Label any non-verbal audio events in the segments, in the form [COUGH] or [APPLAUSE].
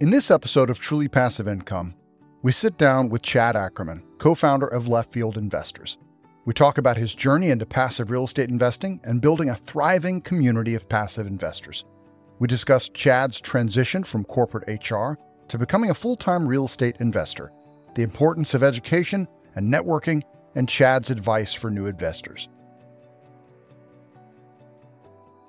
In this episode of Truly Passive Income, we sit down with Chad Ackerman, co founder of Left Field Investors. We talk about his journey into passive real estate investing and building a thriving community of passive investors. We discuss Chad's transition from corporate HR to becoming a full time real estate investor, the importance of education and networking, and Chad's advice for new investors.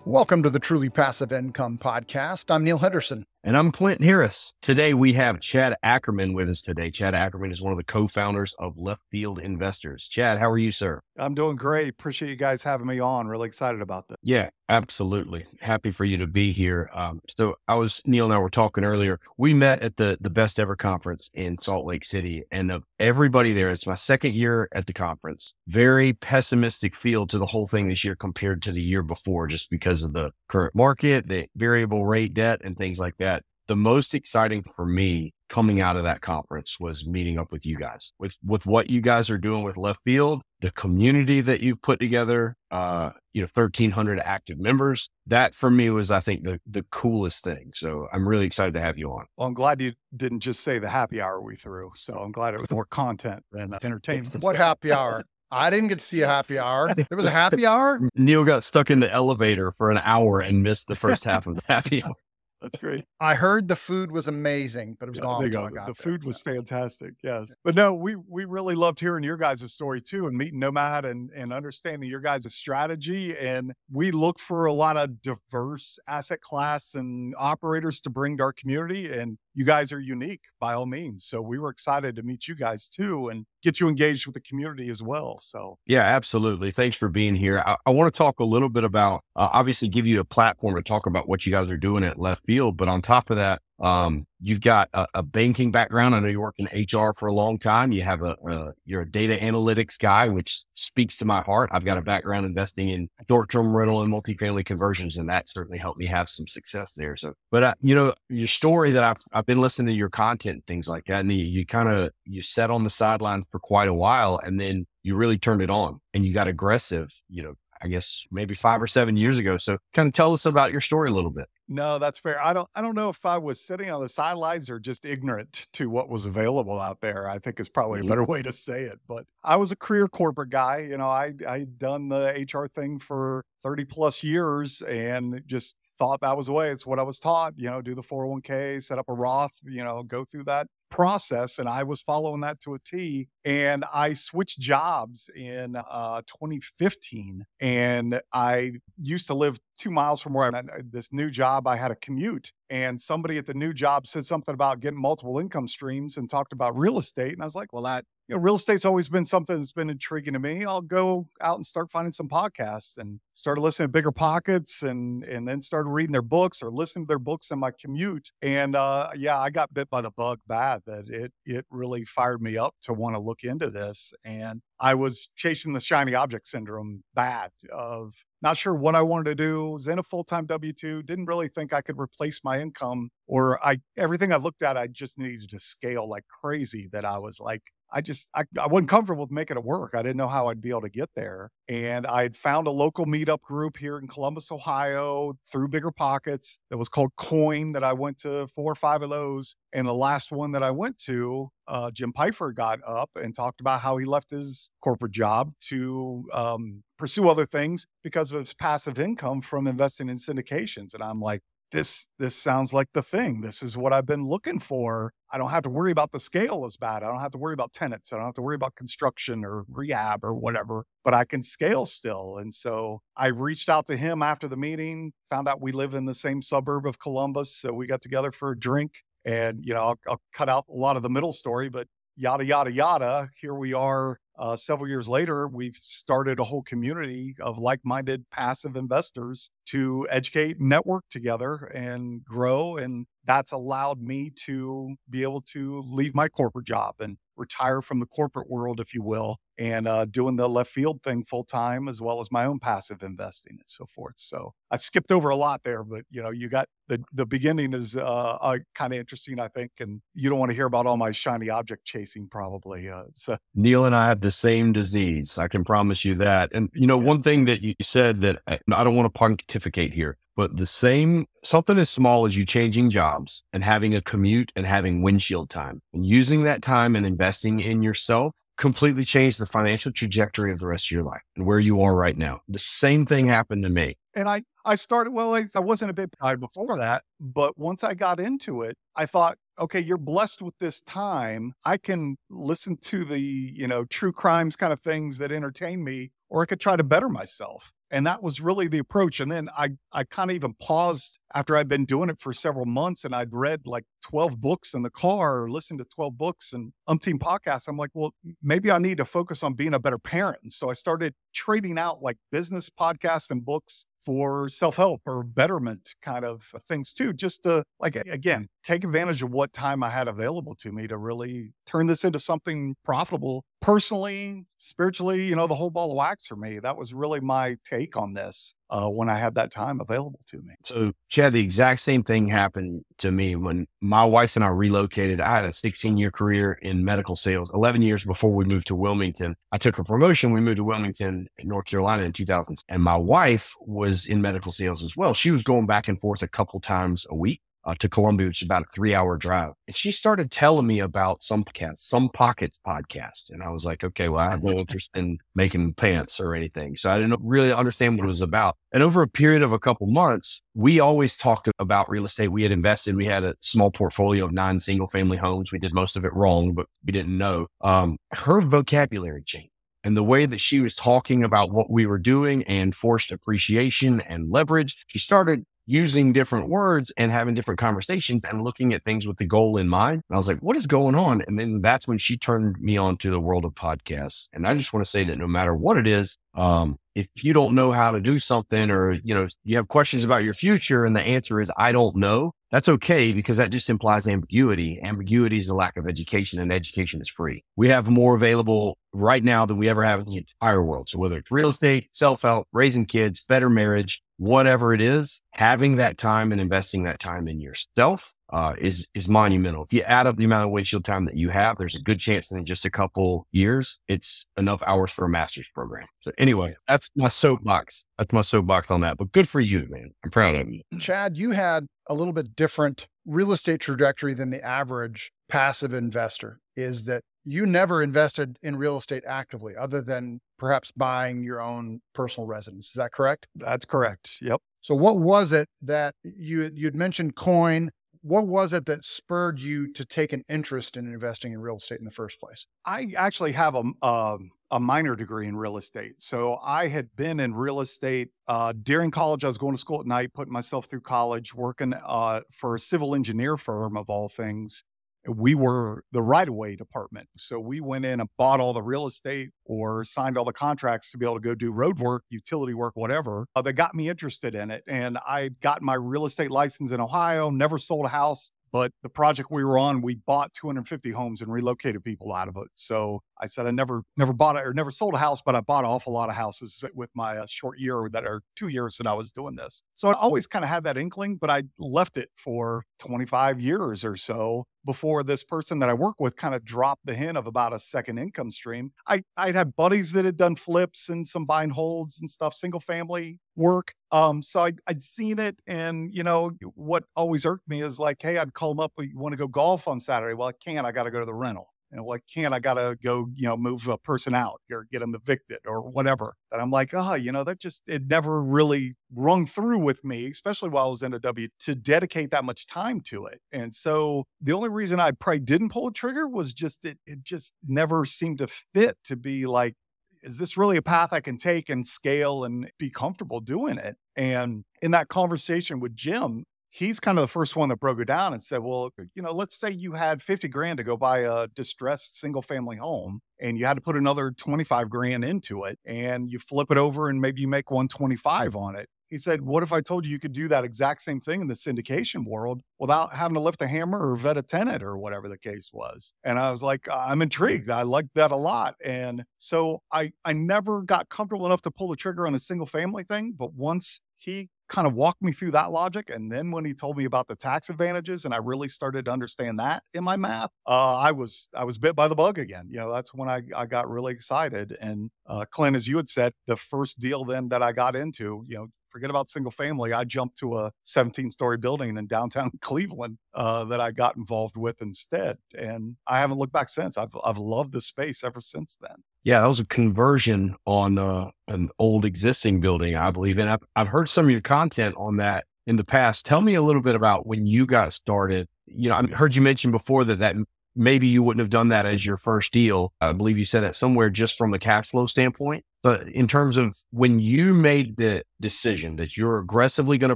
Welcome to the Truly Passive Income Podcast. I'm Neil Henderson. And I'm Clint Harris. Today we have Chad Ackerman with us today. Chad Ackerman is one of the co-founders of Left Field Investors. Chad, how are you, sir? I'm doing great. Appreciate you guys having me on. Really excited about this. Yeah, absolutely. Happy for you to be here. Um, so I was Neil and I were talking earlier. We met at the the best ever conference in Salt Lake City, and of everybody there, it's my second year at the conference. Very pessimistic feel to the whole thing this year compared to the year before, just because of the current market, the variable rate debt, and things like that the most exciting for me coming out of that conference was meeting up with you guys with with what you guys are doing with left field the community that you've put together uh you know 1300 active members that for me was i think the the coolest thing so i'm really excited to have you on well i'm glad you didn't just say the happy hour we threw so i'm glad it was more content than entertainment [LAUGHS] what happy hour I didn't get to see a happy hour. There was a happy [LAUGHS] hour. Neil got stuck in the elevator for an hour and missed the first half of the happy [LAUGHS] hour. That's great. I heard the food was amazing, but it was yeah, gone until I got The there. food was fantastic. Yes. But no, we we really loved hearing your guys' story too and meeting Nomad and, and understanding your guys' strategy. And we look for a lot of diverse asset class and operators to bring to our community. And you guys are unique by all means. So we were excited to meet you guys too and get you engaged with the community as well. So, yeah, absolutely. Thanks for being here. I, I want to talk a little bit about, uh, obviously, give you a platform to talk about what you guys are doing at left field. But on top of that, um, you've got a, a, banking background. I know you worked in HR for a long time. You have a, a, you're a data analytics guy, which speaks to my heart. I've got a background investing in short-term rental and multifamily conversions, and that certainly helped me have some success there. So, but uh, you know, your story that I've I've been listening to your content, things like that, and you, you kind of you sat on the sidelines for quite a while, and then you really turned it on and you got aggressive. You know, I guess maybe five or seven years ago. So, kind of tell us about your story a little bit. No, that's fair. I don't I don't know if I was sitting on the sidelines or just ignorant to what was available out there. I think is probably a mm-hmm. better [LAUGHS] way to say it. But I was a career corporate guy. You know, I I'd done the HR thing for 30 plus years and just thought that was the way. It's what I was taught, you know, do the 401k, set up a Roth, you know, go through that process and I was following that to a T. And I switched jobs in uh, 2015. And I used to live two miles from where I'm at. This new job, I had a commute. And somebody at the new job said something about getting multiple income streams and talked about real estate. And I was like, well, that, you know, real estate's always been something that's been intriguing to me. I'll go out and start finding some podcasts and started listening to Bigger Pockets and and then started reading their books or listening to their books in my commute. And uh, yeah, I got bit by the bug bad that it it really fired me up to want to look into this. And I was chasing the shiny object syndrome bad of not sure what I wanted to do. Was in a full time W two. Didn't really think I could replace my income, or I everything I looked at, I just needed to scale like crazy. That I was like, I just I, I wasn't comfortable with making it work. I didn't know how I'd be able to get there. And I had found a local meetup group here in Columbus, Ohio, through Bigger Pockets that was called Coin. That I went to four or five of those, and the last one that I went to, uh, Jim Pfeifer got up and talked about how he left his corporate job to um, pursue other things because of his passive income from investing in syndications. And I'm like, this this sounds like the thing. This is what I've been looking for. I don't have to worry about the scale as bad. I don't have to worry about tenants. I don't have to worry about construction or rehab or whatever, but I can scale still. And so I reached out to him after the meeting, found out we live in the same suburb of Columbus. So we got together for a drink. And, you know, I'll, I'll cut out a lot of the middle story, but yada, yada, yada. Here we are uh, several years later, we've started a whole community of like minded passive investors to educate, network together, and grow. And that's allowed me to be able to leave my corporate job and retire from the corporate world, if you will, and uh, doing the left field thing full time, as well as my own passive investing and so forth. So I skipped over a lot there, but you know, you got the the beginning is uh, uh, kind of interesting, I think, and you don't want to hear about all my shiny object chasing, probably. Uh, so Neil and I have the same disease. I can promise you that. And you know, yeah. one thing that you said that I don't want to pontificate here, but the same something as small as you changing jobs and having a commute and having windshield time and using that time and investing in yourself completely changed the financial trajectory of the rest of your life and where you are right now. The same thing happened to me. And I, I started, well, I, wasn't a big guy before that, but once I got into it, I thought, okay, you're blessed with this time. I can listen to the, you know, true crimes kind of things that entertain me, or I could try to better myself. And that was really the approach. And then I, I kind of even paused after I'd been doing it for several months and I'd read like 12 books in the car or listened to 12 books and umpteen podcasts. I'm like, well, maybe I need to focus on being a better parent. And so I started trading out like business podcasts and books for self help or betterment kind of uh, things too, just to like, again, take advantage of what time I had available to me to really turn this into something profitable personally, spiritually, you know, the whole ball of wax for me. That was really my take on this uh, when I had that time available to me. So, Chad, the exact same thing happened to me when my wife and I relocated. I had a 16 year career in medical sales, 11 years before we moved to Wilmington. I took a promotion. We moved to Wilmington, North Carolina in 2000. And my wife was in medical sales as well. She was going back and forth a couple times a week uh, to Columbia, which is about a three hour drive. And she started telling me about some podcast, some pockets podcast. And I was like, okay, well, I have no interest in making pants or anything. So I didn't really understand what it was about. And over a period of a couple months, we always talked about real estate. We had invested, we had a small portfolio of nine single family homes. We did most of it wrong, but we didn't know. Um, her vocabulary changed. And the way that she was talking about what we were doing and forced appreciation and leverage, she started using different words and having different conversations and looking at things with the goal in mind. And I was like, what is going on? And then that's when she turned me on to the world of podcasts. And I just want to say that no matter what it is, um, if you don't know how to do something or, you know, you have questions about your future and the answer is, I don't know, that's okay because that just implies ambiguity. Ambiguity is a lack of education and education is free. We have more available right now than we ever have in the entire world. So whether it's real estate, self help, raising kids, better marriage, whatever it is, having that time and investing that time in yourself uh, is is monumental. If you add up the amount of windshield time that you have, there's a good chance that in just a couple years, it's enough hours for a master's program. So anyway, that's my soapbox. That's my soapbox on that. But good for you, man. I'm proud of you. Chad, you had a little bit different real estate trajectory than the average passive investor. Is that you never invested in real estate actively, other than perhaps buying your own personal residence. Is that correct? That's correct. Yep. So what was it that you you'd mentioned coin? What was it that spurred you to take an interest in investing in real estate in the first place? I actually have a a, a minor degree in real estate, so I had been in real estate uh, during college. I was going to school at night, putting myself through college, working uh, for a civil engineer firm of all things, we were the right of way department. So we went in and bought all the real estate or signed all the contracts to be able to go do road work, utility work, whatever uh, that got me interested in it. And I got my real estate license in Ohio, never sold a house. But the project we were on, we bought 250 homes and relocated people out of it. So I said I never never bought it or never sold a house, but I bought an awful lot of houses with my uh, short year that are two years that I was doing this. So I always kind of had that inkling, but I left it for 25 years or so before this person that I work with kind of dropped the hint of about a second income stream. I I'd had buddies that had done flips and some buy and holds and stuff, single family work. Um, so I'd, I'd seen it, and you know what always irked me is like, hey, I'd call them up. you want to go golf on Saturday. Well, I can't. I got to go to the rental know, like, can't I gotta go, you know, move a person out or get them evicted or whatever. And I'm like, oh, you know, that just it never really rung through with me, especially while I was in a W, to dedicate that much time to it. And so the only reason I probably didn't pull a trigger was just it it just never seemed to fit to be like, is this really a path I can take and scale and be comfortable doing it? And in that conversation with Jim, he's kind of the first one that broke it down and said, well, you know, let's say you had 50 grand to go buy a distressed single family home and you had to put another 25 grand into it and you flip it over and maybe you make 125 on it. He said, What if I told you you could do that exact same thing in the syndication world without having to lift a hammer or vet a tenant or whatever the case was? And I was like, I'm intrigued. I like that a lot. And so I, I never got comfortable enough to pull the trigger on a single family thing. But once he kind of walked me through that logic. And then when he told me about the tax advantages and I really started to understand that in my math, uh, I was I was bit by the bug again. You know, that's when I, I got really excited. And uh, Clint, as you had said, the first deal then that I got into, you know, forget about single family. I jumped to a 17 story building in downtown [LAUGHS] Cleveland uh, that I got involved with instead. And I haven't looked back since. I've, I've loved the space ever since then. Yeah, that was a conversion on uh, an old existing building, I believe. And I've, I've heard some of your content on that in the past. Tell me a little bit about when you got started. You know, I heard you mention before that that maybe you wouldn't have done that as your first deal. I believe you said that somewhere just from the cash flow standpoint. But in terms of when you made the decision that you're aggressively going to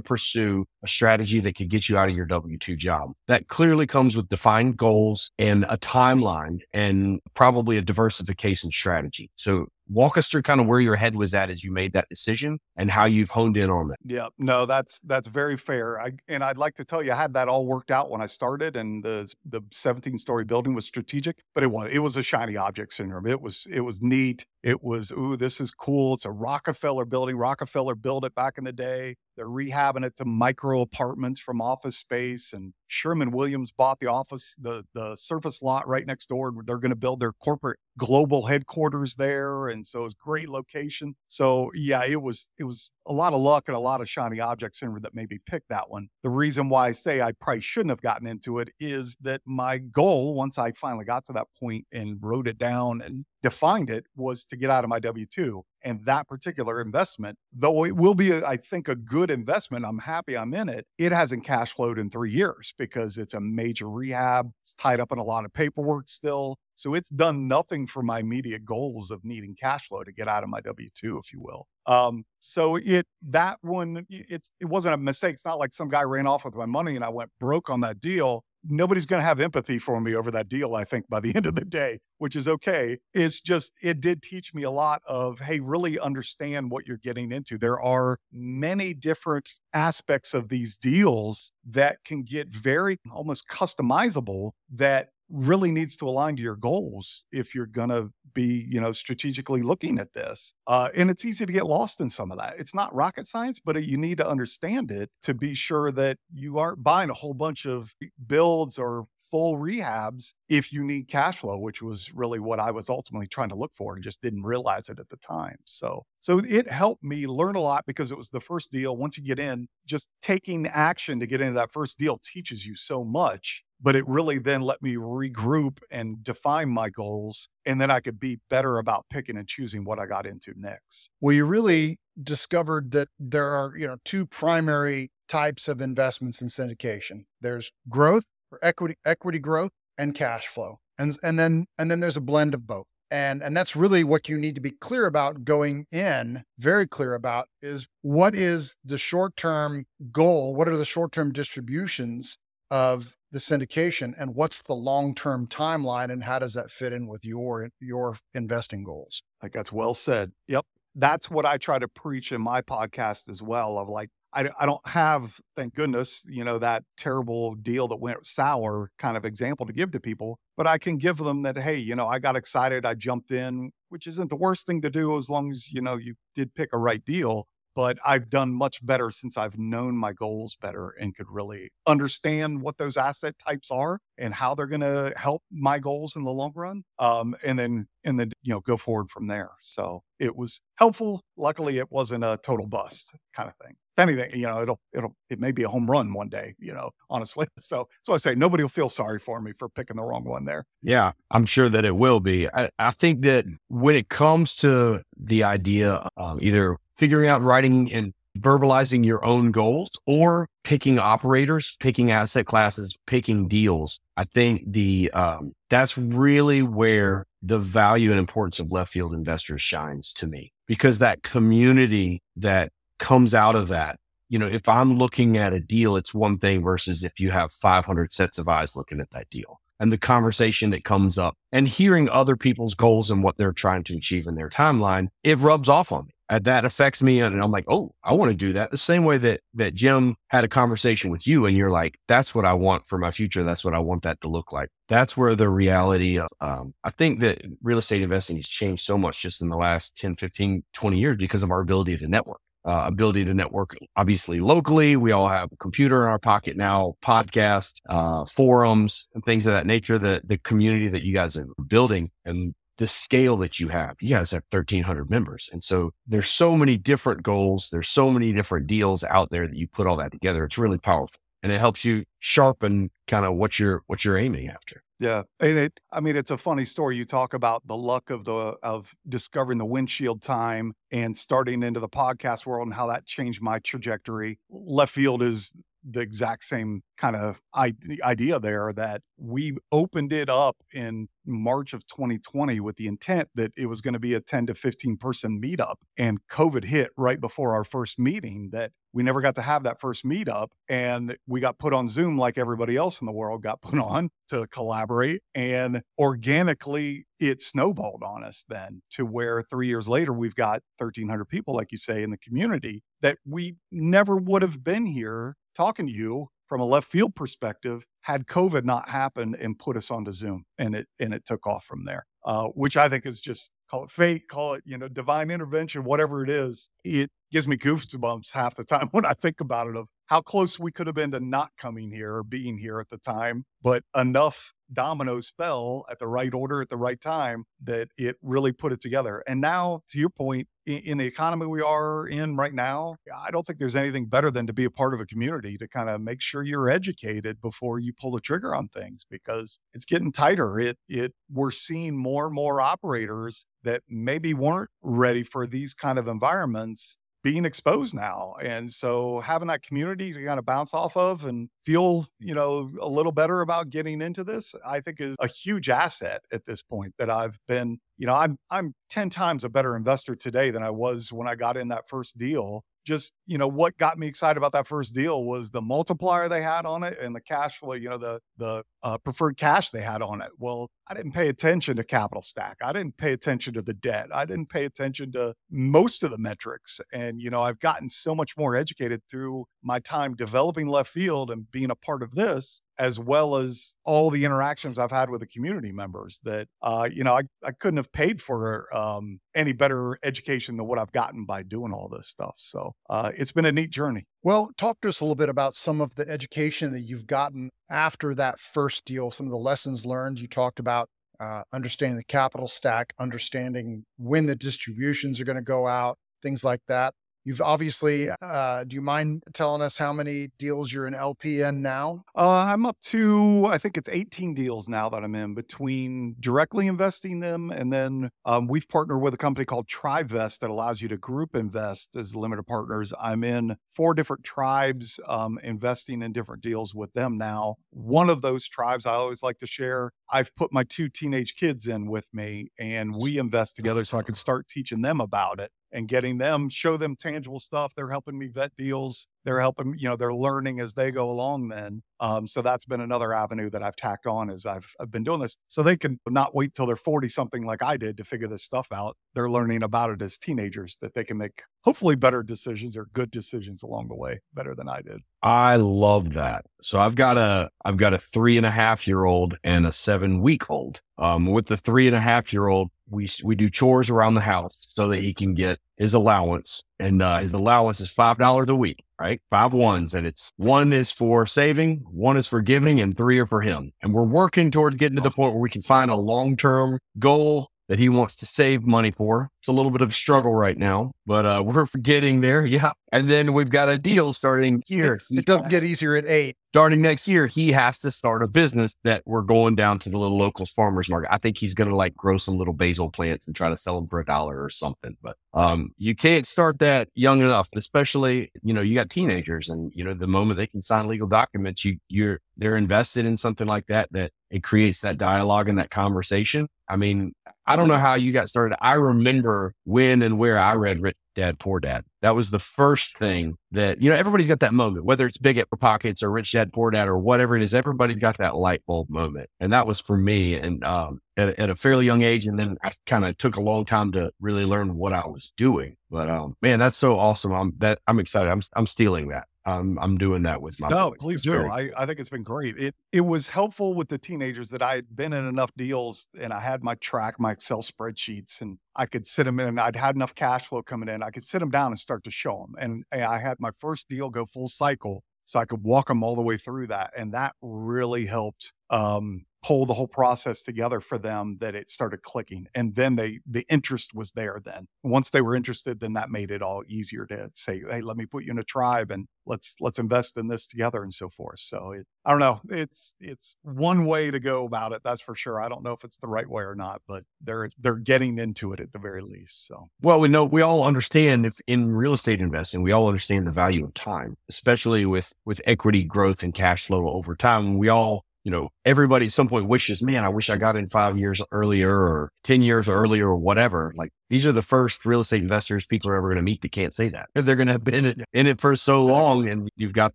pursue a strategy that could get you out of your W 2 job, that clearly comes with defined goals and a timeline and probably a diversification strategy. So walk us through kind of where your head was at as you made that decision and how you've honed in on that. Yeah, no, that's that's very fair. I, and I'd like to tell you, I had that all worked out when I started, and the the 17 story building was strategic, but it was it was a shiny object syndrome. It was it was neat. It was ooh, this is cool. It's a Rockefeller building. Rockefeller built it back in the day. They're rehabbing it to micro apartments from office space. And Sherwin-Williams bought the office, the the surface lot right next door. And They're going to build their corporate global headquarters there. And so it's great location. So yeah, it was it was a lot of luck and a lot of shiny objects in that made me pick that one. The reason why I say I probably shouldn't have gotten into it is that my goal, once I finally got to that point and wrote it down and defined it, was to get out of my W 2. And that particular investment, though it will be, a, I think, a good investment, I'm happy I'm in it. It hasn't cash flowed in three years because it's a major rehab. It's tied up in a lot of paperwork still. So it's done nothing for my immediate goals of needing cash flow to get out of my W 2, if you will. Um, so it that one it's it wasn't a mistake. It's not like some guy ran off with my money and I went broke on that deal. Nobody's going to have empathy for me over that deal. I think by the [LAUGHS] end of the day, which is okay. It's just it did teach me a lot of hey, really understand what you're getting into. There are many different aspects of these deals that can get very almost customizable that really needs to align to your goals if you're going to be you know strategically looking at this uh, and it's easy to get lost in some of that. It's not rocket science but you need to understand it to be sure that you aren't buying a whole bunch of builds or full rehabs if you need cash flow which was really what i was ultimately trying to look for and just didn't realize it at the time. So so it helped me learn a lot because it was the first deal. Once you get in just taking action to get into that first deal teaches you so much but it really then let me regroup and define my goals and then i could be better about picking and choosing what i got into next. Well you really discovered that there are you know two primary types of investments in syndication. There's growth or equity equity growth and cash flow. And and then and then there's a blend of both. And and that's really what you need to be clear about going in very clear about is what is the short term goal? What are the short term distributions of the syndication? And what's the long-term timeline? And how does that fit in with your your investing goals? Like that's well said. Yep. That's what i try to preach in my podcast as well of like I, I don't have thank goodness you know that terrible deal that went sour kind of example to give to people but i can give them that hey you know i got excited i jumped in which isn't the worst thing to do as long as you know you did pick a right deal but I've done much better since I've known my goals better and could really understand what those asset types are and how they're going to help my goals in the long run. Um, and then, and then, you know, go forward from there. So it was helpful. Luckily, it wasn't a total bust kind of thing. If anything, you know, it'll, it'll, it may be a home run one day, you know, honestly. [LAUGHS] So, so I say nobody will feel sorry for me for picking the wrong one there. Yeah, I'm sure that it will be. I, I think that when it comes to the idea, um, either figuring out writing and verbalizing your own goals or picking operators, picking asset classes, picking deals. I think the um, that's really where the value and importance of left field investors shines to me because that community that comes out of that. You know, if I'm looking at a deal, it's one thing versus if you have 500 sets of eyes looking at that deal and the conversation that comes up and hearing other people's goals and what they're trying to achieve in their timeline, it rubs off on me. And that affects me. And I'm like, oh, I want to do that. The same way that that Jim had a conversation with you and you're like, that's what I want for my future. That's what I want that to look like. That's where the reality of, um, I think that real estate investing has changed so much just in the last 10, 15, 20 years because of our ability to network uh, ability to network, obviously locally. We all have a computer in our pocket now, podcast, uh, forums, and things of that nature. The the community that you guys are building and the scale that you have. You guys have 1300 members. And so there's so many different goals. There's so many different deals out there that you put all that together. It's really powerful and it helps you sharpen kind of what you're, what you're aiming after. Yeah, and it. I mean, it's a funny story. You talk about the luck of the of discovering the windshield time and starting into the podcast world and how that changed my trajectory. Left field is the exact same kind of idea there that we opened it up in March of 2020 with the intent that it was going to be a 10 to 15 person meetup. And COVID hit right before our first meeting that we never got to have that first meetup. And we got put on Zoom like everybody else in the world got put [LAUGHS] on to collaborate. And organically, it snowballed on us then to where three years later, we've got 1,300 people, like you say, in the community that we never would have been here talking to you from a left field perspective had COVID not happened and put us onto Zoom and it and it took off from there. Uh, which I think is just call it fate, call it, you know, divine intervention, whatever it is. It gives me goosebumps half the time [LAUGHS] when I think about it of how close we could have been to not coming here or being here at the time, but enough dominoes fell at the right order at the right time that it really put it together. And now, to your point, in, in, the economy we are in right now, I don't think there's anything better than to be a part of a community to kind of make sure you're educated before you pull the trigger on things because it's getting tighter. It it we're seeing more and more operators that maybe weren't ready for these kind of environments being exposed now. And so having that community to kind of bounce off of and feel, you know, a little better about getting into this, I think is a huge asset at this point that I've been, you know, I'm I'm 10 times a better investor today than I was when I got in that first deal just you know what got me excited about that first deal was the multiplier they had on it and the cash flow you know the the uh, preferred cash they had on it. Well i didn't pay attention to capital stack. I didn't pay attention to the debt. I didn't pay attention to most of the metrics. And you know i've gotten so much more educated through my time developing left field and being a part of this as well as all the interactions I've had with the community members that, uh, you know, I, I couldn't have paid for um, any better education than what I've gotten by doing all this stuff. So uh, it's been a neat journey. Well, talk to us a little bit about some of the education that you've gotten after that first deal, some of the lessons learned. You talked about uh, understanding the capital stack, understanding when the distributions are going to go out, things like that. You've obviously, uh, do you mind telling us how many deals you're in LPN now? Uh, I'm up to, I think it's 18 deals now that I'm in between directly investing them. And then um, we've partnered with a company called Tribevest that allows you to group invest as limited partners. I'm in four different tribes um, investing in different deals with them now. One of those tribes I always like to share, I've put my two teenage kids in with me and we invest together so I can start teaching them about it and getting them show them tangible stuff they're helping me vet deals they're helping you know they're learning as they go along then um, so that's been another avenue that i've tacked on as I've, I've been doing this. So they can not wait till they're 40 something like i did to figure this stuff out. They're learning about it as teenagers that they can make hopefully better decisions or good decisions along the way better than i did. I love that. So i've got a i've got a three and a half year old and a seven week old um, with the three and a half year old we we do chores around the house so that he can get his allowance, and uh, his allowance is five dollars a week, right? Five ones, and it's one is for saving, one is for giving, and three are for him. And we're working toward getting to the point where we can find a long term goal that he wants to save money for. It's a little bit of a struggle right now, but uh, we're getting there. [LAUGHS] Yeah. And then we've got a deal starting here. It, it doesn't get easier at eight. Starting next year, he has to start a business that we're going down to the little local farmers market. I think he's going to like grow some little basil plants and try to sell them for a dollar or something. But um, you can't start that young enough, especially, you know, you got teenagers and, you know, the moment they can sign legal documents, you, you're, they're invested in something like that, that it creates that dialogue and that conversation. I mean, I don't know how you got started. I remember when and where I read Rich Dad Poor Dad. That was the first thing that, you know, everybody's got that moment, whether it's Bigger Pockets or Rich Dad Poor Dad or whatever it is, everybody's got that light bulb moment. And that was for me and um, at, at, a fairly young age. And then I kind of took a long time to really learn what I was doing. But um, man, that's so awesome. I'm that I'm excited. I'm I'm stealing that. I'm I'm doing that with my. No, boys. please do. I, I think it's been great. It it was helpful with the teenagers that I had been in enough deals and I had my track, my Excel spreadsheets, and I could sit them in. and I'd had enough cash flow coming in. I could sit them down and start to show them. And, and I had my first deal go full cycle, so I could walk them all the way through that, and that really helped um, pull the whole process together for them that it started clicking. And then they the interest was there then. Once they were interested, then that made it all easier to say, hey, let me put you in a tribe and let's let's invest in this together and so forth. So it, I don't know. It's it's one way to go about it. That's for sure. I don't know if it's the right way or not, but they're they're getting into it at the very least. So well, we know we all understand if in real estate investing, we all understand the value of time, especially with with equity growth and cash flow over time. We all you know, everybody at some point wishes, man, I wish I got in five years earlier or 10 years earlier or whatever. Like these are the first real estate investors people are ever going to meet that can't say that. They're going to have been in it, in it for so long and you've got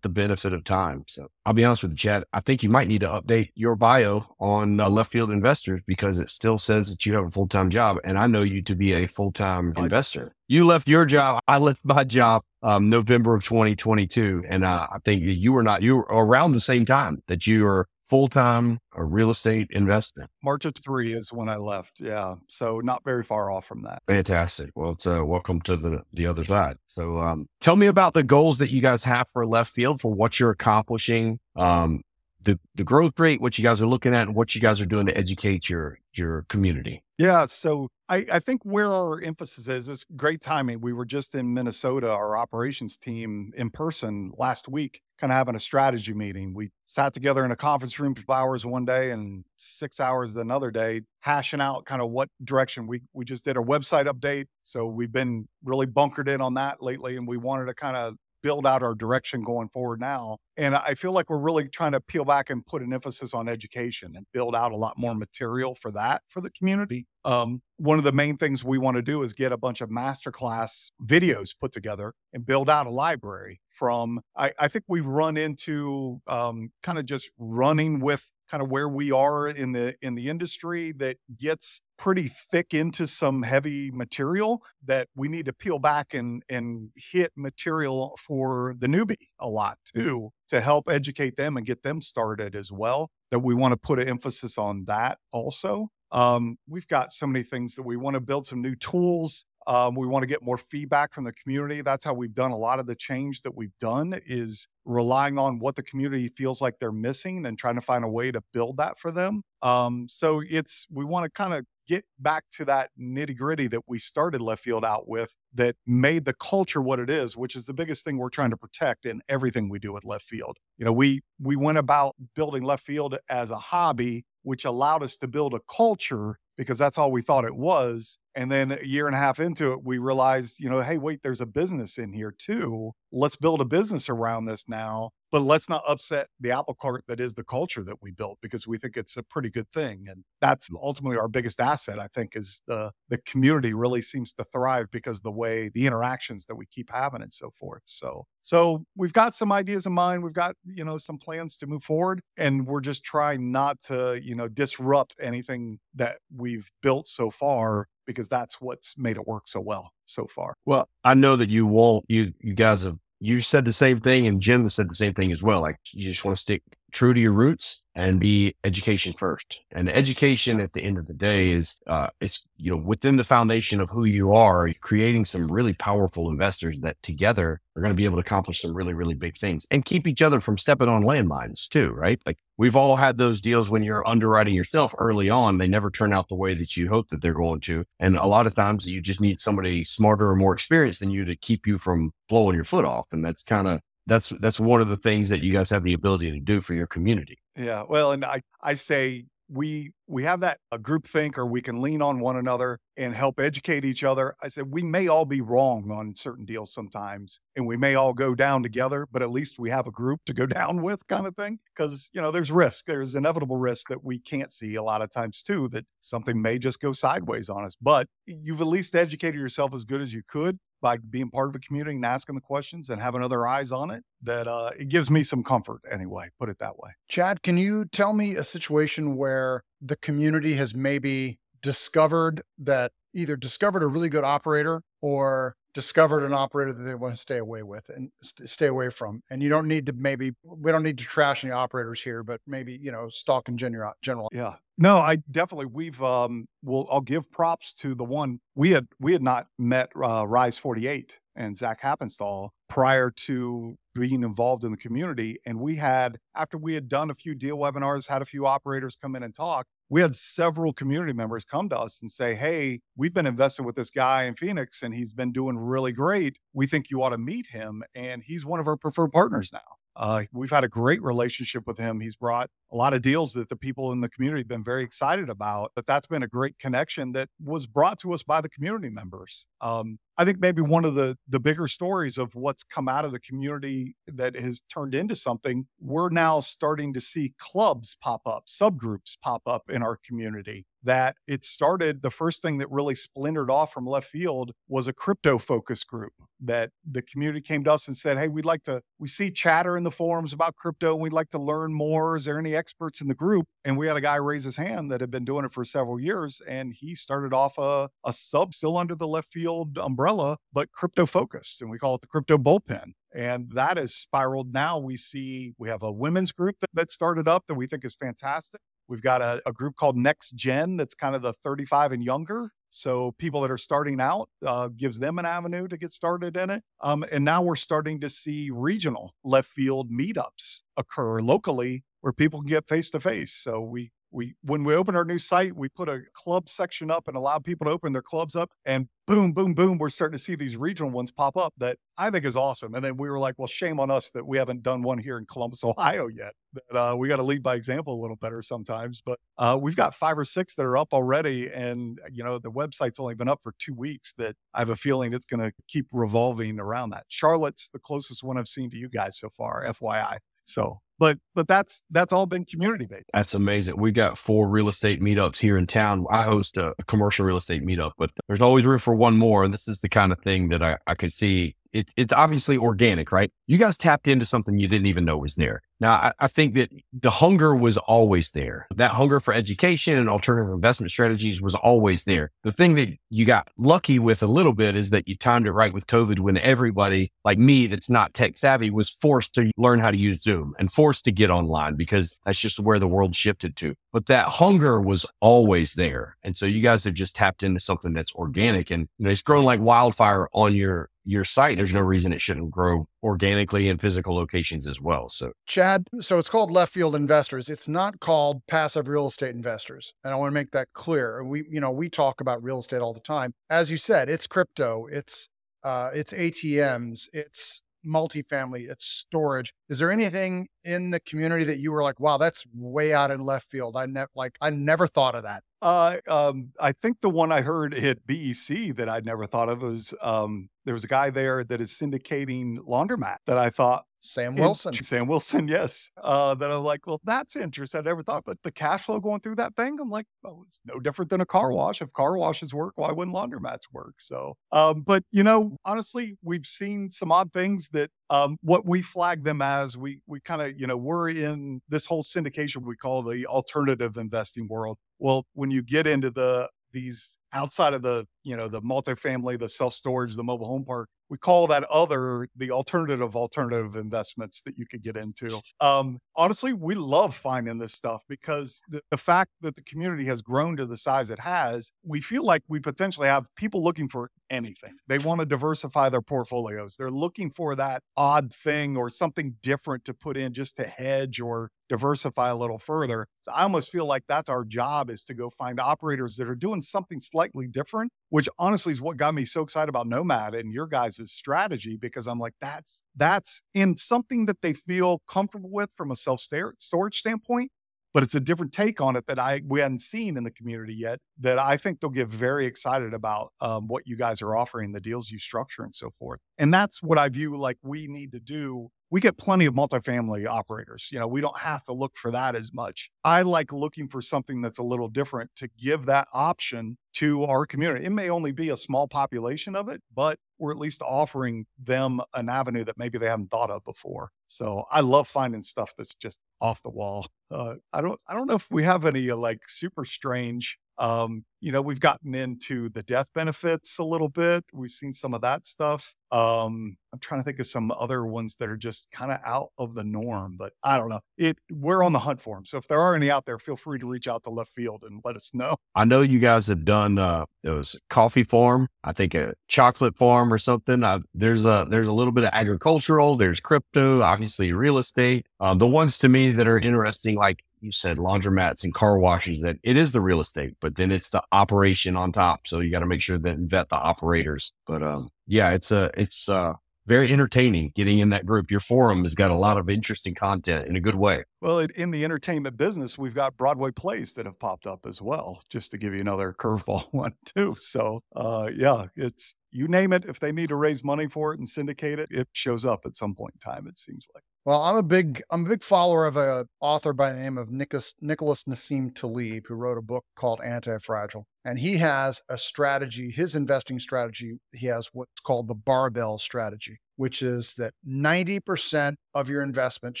the benefit of time. So I'll be honest with you, Chad. I think you might need to update your bio on uh, left field investors because it still says that you have a full time job. And I know you to be a full time investor. You left your job. I left my job um, November of 2022. And uh, I think you were not, you were around the same time that you were full time a real estate investor. March of three is when I left. Yeah, so not very far off from that. Fantastic. Well, it's uh, welcome to the the other side. So, um, tell me about the goals that you guys have for left field for what you're accomplishing. Um, the the growth rate, what you guys are looking at, and what you guys are doing to educate your your community. Yeah, so I, I think where our emphasis is is great timing. We were just in Minnesota, our operations team in person last week, kind of having a strategy meeting. We sat together in a conference room for hours one day and six hours another day, hashing out kind of what direction we we just did a website update. So we've been really bunkered in on that lately, and we wanted to kind of build out our direction going forward now. And I feel like we're really trying to peel back and put an emphasis on education and build out a lot more material for that for the community. Um, one of the main things we want to do is get a bunch of masterclass videos put together and build out a library from I, I think we've run into um, kind of just running with kind of where we are in the in the industry that gets pretty thick into some heavy material that we need to peel back and and hit material for the newbie a lot too to help educate them and get them started as well that we want to put an emphasis on that also. Um, we've got so many things that we want to build some new tools um, we want to get more feedback from the community. That's how we've done a lot of the change that we've done is relying on what the community feels like they're missing and trying to find a way to build that for them. Um, so it's we want to kind of get back to that nitty gritty that we started left field out with that made the culture what it is, which is the biggest thing we're trying to protect in everything we do at left field. You know, we we went about building left field as a hobby, which allowed us to build a culture because that's all we thought it was. And then a year and a half into it, we realized, you know, hey, wait, there's a business in here too. Let's build a business around this now but let's not upset the apple cart that is the culture that we built because we think it's a pretty good thing. And that's ultimately our biggest asset i think is the the community really seems to thrive because the way the interactions that we keep having and so forth. So so we've got some ideas in mind. We've got you know some plans to move forward and we're just trying not to you know disrupt anything that we've built so far because that's what's made it work so well so far. Well, I know that you won't you you guys have you said the same thing and Jim said the same thing as well. Like you just want to stick true to your roots and be education first. And education at the end of the day is, uh, it's, you know, within the foundation of who you are, you're creating some really powerful investors that together are going to be able to accomplish some really, really big things and keep each other from stepping on landmines too, right? Like we've all had those deals when you're underwriting yourself early on. They never turn out the way that you hope that they're going to. And a lot of times you just need somebody smarter or more experienced than you to keep you from blowing your foot off. And that's kind of that's that's one of the things that you guys have the ability to do for your community. Yeah, well, and I I say we we have that a group think or we can lean on one another and help educate each other. I said we may all be wrong on certain deals sometimes and we may all go down together, but at least we have a group to go [LAUGHS] down with kind of thing because you know there's risk. There's inevitable risk that we can't see a lot of times too that something may just go sideways on us. But you've at least educated yourself as good as you could by being part of a community and asking the questions and having other eyes on it that uh, it gives me some comfort anyway put it that way chad can you tell me a situation where the community has maybe discovered that either discovered a really good operator or discovered an operator that they want to stay away with and st- stay away from. And you don't need to maybe we don't need to trash any operators here, but maybe you know stock in general. General. Yeah. No, I definitely we've um. Well, I'll give props to the one we had we had not met uh, Rise Forty Eight and Zach Haptonstall prior to being involved in the community. And we had, after we had done a few deal webinars, had a few operators come in and talk, we had several community members come to us and say, Hey, we've been invested with this guy in Phoenix and he's been doing really great. We think you ought to meet him. And he's one of our preferred partners now. Uh, we've had a great relationship with him. He's brought a lot of deals that the people in the community have been very excited about. But that's been a great connection that was brought to us by the community members. Um, I think maybe one of the the bigger stories of what's come out of the community that has turned into something, we're now starting to see clubs pop up, subgroups pop up in our community that it started the first thing that really splintered off from left field was a crypto focus group that the community came to us and said hey we'd like to we see chatter in the forums about crypto and we'd like to learn more. Is there any experts in the group and we had a guy raise his hand that had been doing it for several years and he started off a, a sub still under the left field umbrella but crypto focused and we call it the crypto bullpen and that has spiraled now we see we have a women's group that, that started up that we think is fantastic We've got a, a, group called Next Gen that's kind of the 35 and younger. So people that are starting out uh, gives them an avenue to get started in it. Um, and now we're starting to see regional left field meetups occur locally where people can get face to face. So we we when we open our new site, we put a club section up and allow people to open their clubs up, and boom, boom, boom, we're starting to see these regional ones pop up that I think is awesome. And then we were like, well, shame on us that we haven't done one here in Columbus, [LAUGHS] Ohio yet. That uh, we got to lead by example a little better sometimes. But uh, we've got five or six that are up already, and you know the website's only been up for two weeks. That I have a feeling it's going to keep revolving around that. Charlotte's the closest one I've seen to you guys so far, FYI. So but but that's that's all been community based. That's amazing. We got four real estate meetups here in town. I host a, a, commercial real estate meetup, but there's always room for one more. And this is the kind of thing that I, I could see it, it's obviously organic, right? You guys tapped into something you didn't even know was there. Now, I, I, think that the hunger was always there. That hunger for education and alternative investment strategies was always there. The thing that you got lucky with a little bit is that you timed it right with COVID when everybody, like me, that's not tech savvy, was forced to learn how to use Zoom and forced to get online because that's just where the world shifted to. But that hunger was always there. And so you guys have just tapped into something that's organic and you know, it's grown like wildfire on your your site, there's no reason it shouldn't grow organically in physical locations as well. So, Chad, so it's called left field investors. It's not called passive real estate investors. And I want to make that clear. We, you know, we talk about real estate all the time. As you said, it's crypto, it's uh, it's ATMs, it's multifamily, it's storage. Is there anything in the community that you were like, wow, that's way out in left field? I never like I never thought of that. Uh, um, I think the one I heard at BEC that I'd never thought of was um, there was a guy there that is syndicating laundromat that I thought Sam Wilson. [LAUGHS] Sam Wilson, yes. Uh, that I'm like, well, that's interesting. I never thought, but the cash flow going through that thing, I'm like, oh, it's no different than a car wash. If car washes work, why wouldn't laundromats work? So, um, but you know, honestly, we've seen some odd things that um, what we flag them as, we we kind of, you know, we're in this whole syndication we call the alternative investing world. Well, when you get into the these outside of the you know the multifamily the self storage the mobile home park we call that other the alternative alternative investments that you could get into. Um, honestly we love finding this stuff because the, the, fact that the community has grown to the size it has we feel like we potentially have people looking for anything. They want to diversify their portfolios. They're looking for that odd thing or something different to put in just to hedge or diversify a little further so i almost feel like that's our job is to go find operators that are doing something slightly different which honestly is what got me so excited about Nomad and your guys' strategy because I'm like, that's that's in something that they feel comfortable with from a self storage standpoint, but it's a different take on it that I we hadn't seen in the community yet. That I think they'll get very excited about um, what you guys are offering, the deals you structure, and so forth. And that's what I view like we need to do we get plenty of multifamily operators. You know, we don't have to look for that as much. I like looking for something that's a little different to give that option to our community. It may only be a small population of it, but we're at least offering them an avenue that maybe they haven't thought of before. So I love finding stuff that's just off the wall. Uh, I don't I don't know if we have any uh, like super strange um, you know, we've gotten into the death benefits a little bit. We've seen some of that stuff. Um, I'm trying to think of some other ones that are just kind of out of the norm, but I don't know. It we're on the hunt for them. So if there are any out there, feel free to reach out to left field and let us know. I know you guys have done uh it was coffee farm, I think a chocolate farm or something. Uh, there's a there's a little bit of agricultural, there's crypto, obviously real estate. Um, the ones to me that are interesting, like you said laundromats and car washes that it is the real estate, but then it's the operation on top. So you got to make sure that vet the operators. But um, yeah, it's a it's uh very entertaining getting in that group. Your forum has got a lot of interesting content in a good way. Well, in the entertainment business, we've got Broadway plays that have popped up as well, just to give you another [LAUGHS] curveball one too. So, uh, yeah, it's you name it. If they need to raise money for it and syndicate it, it shows up at some point in time. It seems like. Well, I'm a big I'm a big follower of a author by the name of Nicholas Nicholas Nassim Taleb, who wrote a book called Anti-Fragile. And he has a strategy, his investing strategy, he has what's called the barbell strategy, which is that 90% of your investments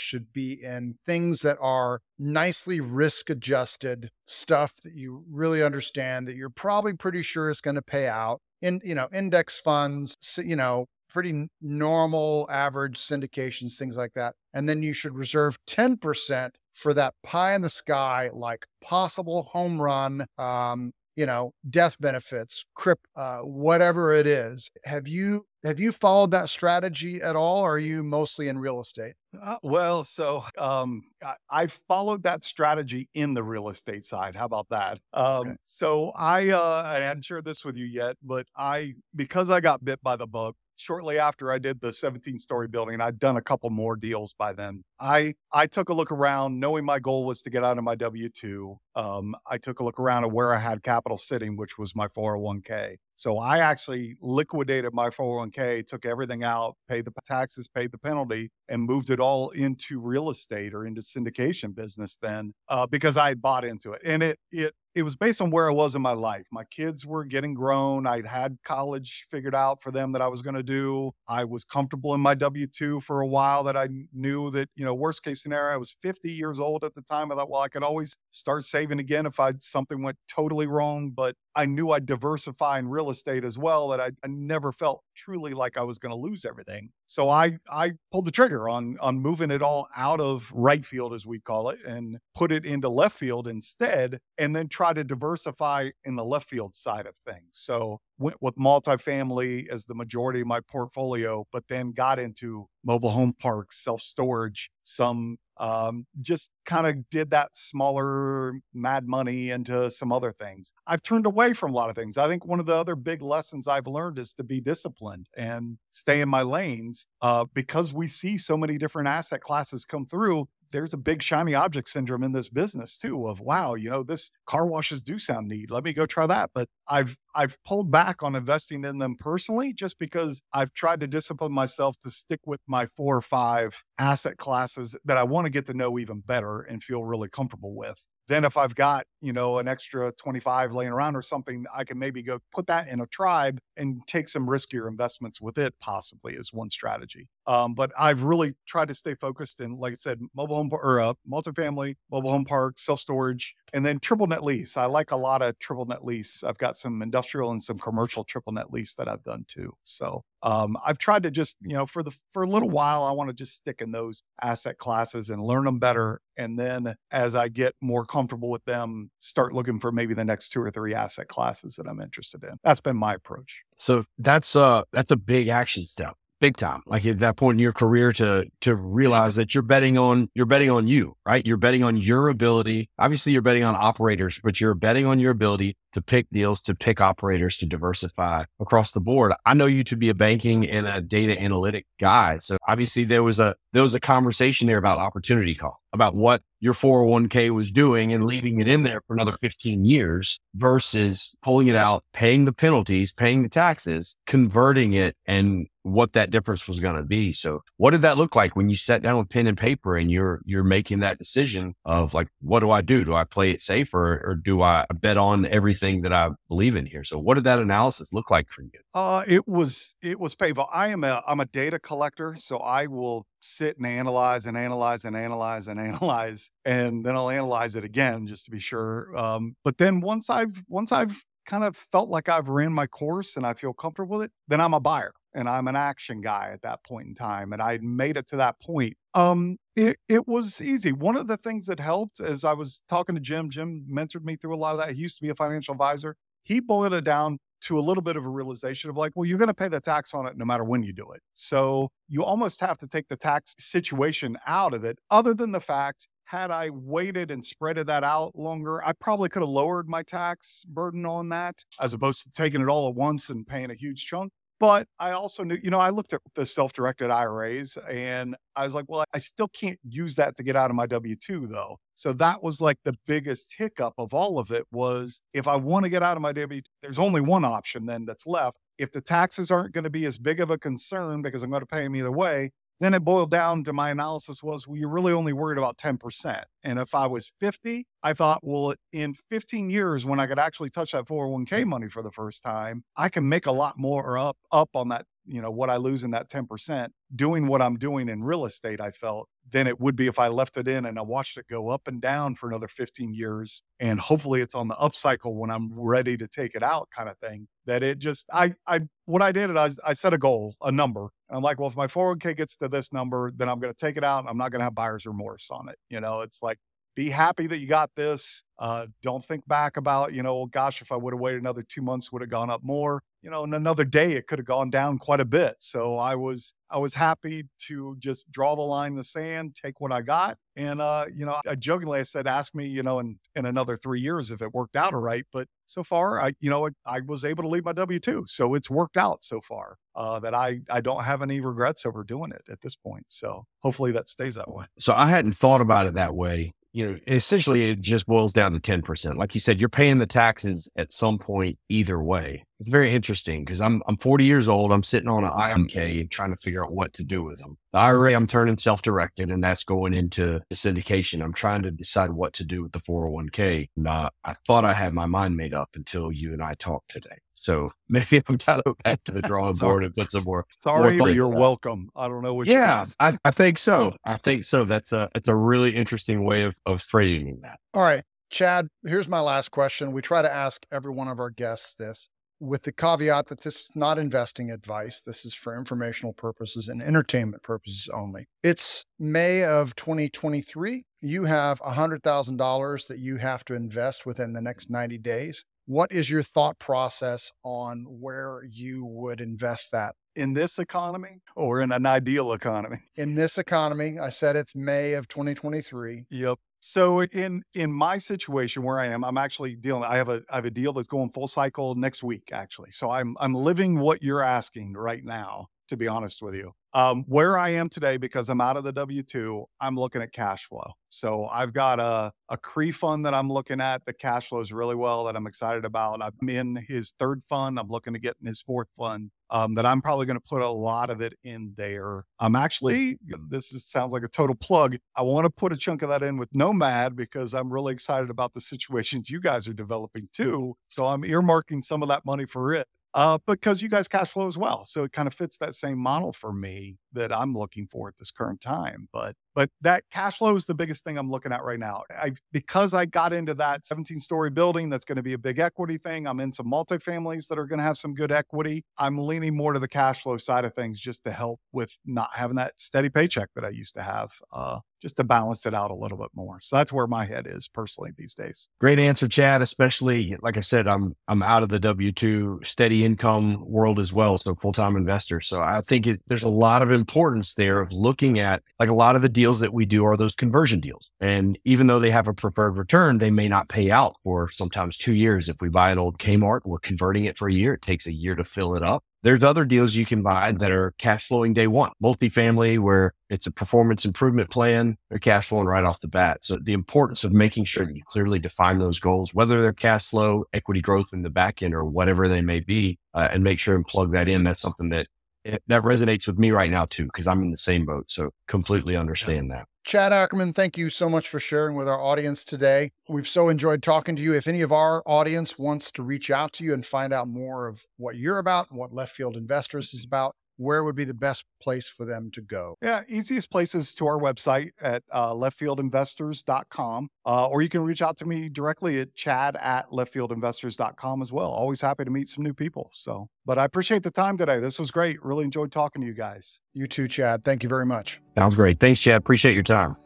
should be in things that are nicely risk adjusted stuff that you really understand that you're probably pretty sure is going to pay out in you know index funds you know pretty normal average syndications, things like that. And then you should reserve 10% for that pie in the sky, like possible home run, um, you know, death benefits, crip, uh, whatever it is. Have you have you followed that strategy at all, or are you mostly in real estate? Uh, well, so um, I, I, followed that strategy in the real estate side. How about that? Um, okay. So I uh, I hadn't shared this with you yet, but I because I got bit by the bug shortly after I did the 17 story building, and I'd done a couple more deals by then. I I took a look around, knowing my goal was to get out of my W two. Um, I took a look around at where I had capital sitting, which was my 401k. So I actually liquidated my 401k, took everything out, paid the taxes, paid the penalty, and moved it all into real estate or into syndication business then uh, because I had bought into it. And it it it was based on where I was in my life. My kids were getting grown. I'd had college figured out for them that I was going to do. I was comfortable in my W 2 for a while that I knew that, you know, worst case scenario, I was 50 years old at the time. I thought, well, I could always start saving again if I something went totally wrong. But I knew I'd diversify in real estate as well, that I, I never felt truly like I was going to lose everything. So I I pulled the trigger on on moving it all out of right field as we call it and put it into left field instead and then try to diversify in the left field side of things. So went with multifamily as the majority of my portfolio, but then got into mobile home parks, self storage, some um, just kind of did that smaller mad money into some other things. I've turned away from a lot of things. I think one of the other big lessons I've learned is to be disciplined and stay in my lanes uh, because we see so many different asset classes come through there's a big shiny object syndrome in this business too of wow you know this car washes do sound neat. Let me go try that. But i've i've pulled back on investing in them personally just because i've tried to discipline myself to stick with my four or five asset classes that i want to get to know even better and feel really comfortable with. Then if I've got, you know, an extra 25 laying around or something, I can maybe go put that in a tribe and take some riskier investments with it, possibly is one strategy. Um, but I've really tried to stay focused in, like I said, mobile home or uh, multifamily, mobile home park, self storage, and then triple net lease. I like a lot of triple net lease. I've got some industrial and some commercial triple net lease that I've done too. So um, I've tried to just, you know, for the for a little while, I want to just stick in those asset classes and learn them better. And then as I get more comfortable with them, start looking for maybe the next two or three asset classes that I'm interested in. That's been my approach. So that's uh that's a big action step big time like at that point in your career to to realize that you're betting on you're betting on you right you're betting on your ability obviously you're betting on operators but you're betting on your ability to pick deals, to pick operators, to diversify across the board. I know you to be a banking and a data analytic guy. So obviously there was a there was a conversation there about opportunity cost, about what your 401k was doing and leaving it in there for another 15 years versus pulling it out, paying the penalties, paying the taxes, converting it and what that difference was going to be. So what did that look like when you sat down with pen and paper and you're you're making that decision of like what do I do? Do I play it safe or, or do I bet on everything that I believe in here. So what did that analysis look like for you? Uh, it was it was painful. I am a I'm a data collector, so I will sit and analyze and analyze and analyze and [LAUGHS] analyze, and then I'll analyze it again just to be sure. Um, but then once I've once I've kind of felt like I've ran my course and I feel comfortable with it, then I'm a buyer and I'm an action guy at that point in time. And I made it to that point. Um, it, it was easy. One of the things that helped as I was talking to Jim, Jim mentored me through a lot of that. He used to be a financial advisor. He boiled it down to a little bit of a realization of like, well, you're going to pay the tax on it no matter when you do it. So you almost have to take the tax situation out of it, other than the fact had I waited and spreaded that out longer, I probably could have lowered my tax burden on that as opposed to taking it all at once and paying a huge chunk. But I also knew, you know, I looked at the self directed IRAs and I was like, well, I still can't use that to get out of my W 2 though. So that was like the biggest hiccup of all of it was if I want to get out of my W 2, there's only one option then that's left. If the taxes aren't going to be as big of a concern because I'm going to pay them either way, then it boiled down to my analysis was, well, you're really only worried about 10%. And if I was 50, I thought, well, in 15 years, when I could actually touch that 401k money for the first time, I can make a lot more up, up on that, you know, what I lose in that 10% doing what I'm doing in real estate, I felt than it would be if I left it in and I watched it go up and down for another 15 years. And hopefully it's on the upcycle when I'm ready to take it out kind of thing. That it just, I, I, what I did, is I set a goal, a number. And I'm like, well, if my 401k gets to this number, then I'm going to take it out. I'm not going to have buyer's remorse on it. You know, it's like, be happy that you got this. Uh, don't think back about, you know, gosh, if I would have waited another two months, would have gone up more. You know, in another day, it could have gone down quite a bit. So I was, I was happy to just draw the line in the sand, take what I got, and uh, you know, I jokingly I said, ask me, you know, in in another three years if it worked out all right. But so far, I, you know, I, was able to leave my W two, so it's worked out so far. Uh, that I I don't have any regrets over doing it at this point. So hopefully that stays that way. So I hadn't thought about it that way you know, essentially it just boils down to 10%. Like you said, you're paying the taxes at some point either way. It's very interesting because I'm I'm 40 years old. I'm sitting on an IMK trying to figure out what to do with them. The IRA I'm turning self-directed, and that's going into the syndication. I'm trying to decide what to do with the 401k. And, uh, I thought I had my mind made up until you and I talked today. So [LAUGHS] maybe I'm kind of back to the drawing board and put some more. Sorry, more but you're welcome. I don't know what. Yeah, I, I think so. Oh. I think so. That's a it's a really interesting way of of framing that. All right, Chad. Here's my last question. We try to ask every one of our guests this with the caveat that this is not investing advice. This is for informational purposes and entertainment purposes only. It's May of 2023. You have $100,000 that you have to invest within the next 90 days. What is your thought process on where you would invest that? In this economy or in an ideal economy? [LAUGHS] In this economy, I said it's May of 2023. Yep. So in in my situation where I am, I'm actually dealing. I have a I have a deal that's going full cycle next week, actually. So I'm I'm living what you're asking right now. To be honest with you, um, where I am today, because I'm out of the W 2, I'm looking at cash flow. So I've got a, a CRE fund that I'm looking at. The cash flows really well that I'm excited about. I'm in his third fund. I'm looking to get in his fourth fund. Um, that I'm probably going to put a lot of it in there. I'm actually, this is, sounds like a total plug. I want to put a chunk of that in with Nomad because I'm really excited about the situations you guys are developing too. So I'm earmarking some of that money for it uh, because you guys cash flow as well. So it kind of fits that same model for me that I'm looking for at this current time. But but that cash flow is the biggest thing I'm looking at right now. I because I got into that 17 story building that's going to be a big equity thing. I'm in some multifamilies that are going to have some good equity. I'm leaning more to the cash flow side of things just to help with not having that steady paycheck that I used to have. Uh, just to balance it out a little bit more. So that's where my head is personally these days. Great answer, Chad. Especially like I said, I'm I'm out of the W two steady income world as well, so full time investor. So I think it, there's a lot of importance there of looking at like a lot of the deals that we do are those conversion deals. And even though they have a preferred return, they may not pay out for sometimes two years. If we buy an old Kmart, we're converting it for a year. It takes a year to fill it up. There's other deals you can buy that are cash flowing day one, multifamily where it's a performance improvement plan. They're cash flowing right off the bat. So the importance of making sure that you clearly define those goals, whether they're cash flow, equity growth in the back end or whatever they may be, uh, and make sure and plug that in. That's something that it, that resonates with me right now too, because I'm in the same boat. So completely understand that. Chad Ackerman, thank you so much for sharing with our audience today. We've so enjoyed talking to you. If any of our audience wants to reach out to you and find out more of what you're about, what Left Field Investors is about, where would be the best place for them to go? Yeah, easiest place is to our website at uh, leftfieldinvestors.com, uh, or you can reach out to me directly at chad at leftfieldinvestors.com as well. Always happy to meet some new people. So, but I appreciate the time today. This was great. Really enjoyed talking to you guys. You too, Chad. Thank you very much. Sounds great. Thanks, Chad. Appreciate your time.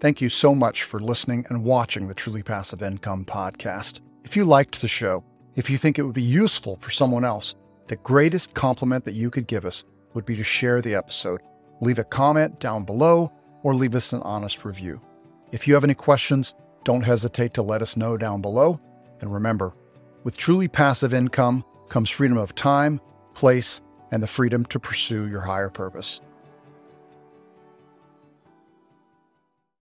Thank you so much for listening and watching the Truly Passive Income podcast. If you liked the show, if you think it would be useful for someone else, the greatest compliment that you could give us would be to share the episode. Leave a comment down below or leave us an honest review. If you have any questions, don't hesitate to let us know down below. And remember, with truly passive income comes freedom of time, place, and the freedom to pursue your higher purpose.